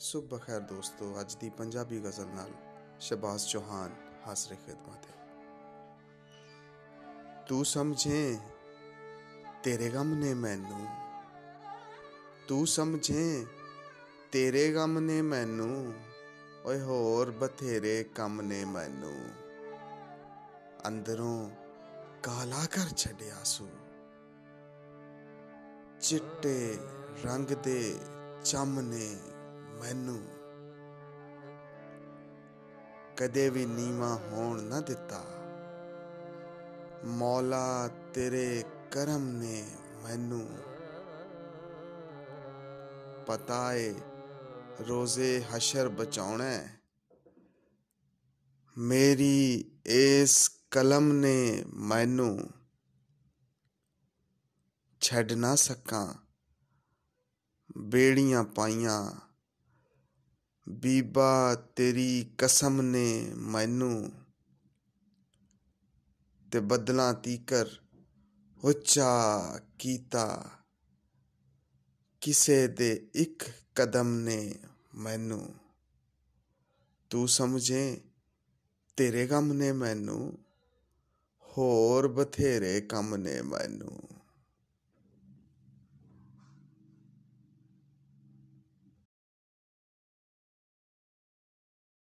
ਸੁਬਹ ਖੈਰ ਦੋਸਤੋ, ਅੱਜ ਦੀ ਪੰਜਾਬੀ ਗਜ਼ਲ ਨਾਲ ਸ਼ਬਾਜ਼ ਚੌਹਾਨ ਹਾਜ਼ਰ ਖਿਦਮਤ ਹੈ। ਤੂੰ ਸਮਝੇ, ਤੇਰੇ ਗਮ ਨੇ ਮੈਨੂੰ। ਤੂੰ ਸਮਝੇ, ਤੇਰੇ ਗਮ ਨੇ ਮੈਨੂੰ। ਓਏ ਹੋਰ ਬਥੇਰੇ ਕੰਮ ਨੇ ਮੈਨੂੰ। ਅੰਦਰੋਂ ਕਾਲਾ ਕਰ ਛੱਡਿਆ ਸੂ। ਚਿੱਟੇ ਰੰਗ ਦੇ ਚੰਮ ਨੇ ਮੈਨੂੰ ਕਦੇ ਵੀ ਨੀਵਾ ਹੋਣ ਨਾ ਦਿੱਤਾ। ਮੌਲਾ ਤੇਰੇ ਕਰਮ ਨੇ ਮੈਨੂੰ ਪਤਾ ਏ ਰੋਜ਼ੇ ਹਸ਼ਰ ਬਚਾਉਣਾ ਮੇਰੀ ਇਸ ਕਲਮ ਨੇ ਮੈਨੂੰ ਛੱਡ ਨਾ ਸਕਾਂ। ਬੇੜੀਆਂ ਪਾਈਆਂ ਬੀਬਾ, ਤੇਰੀ ਕਸਮ ਨੇ ਮੈਨੂੰ ਤੇ ਬਦਲਾਂ ਤੀਕਰ ਉੱਚਾ ਕੀਤਾ। ਕਿਸੇ ਦੇ ਇੱਕ ਕਦਮ ਨੇ ਮੈਨੂੰ, ਤੂੰ ਸਮਝੇ, ਤੇਰੇ ਗਮ ਨੇ ਮੈਨੂੰ, ਹੋਰ ਬਥੇਰੇ ਕੰਮ ਨੇ ਮੈਨੂੰ।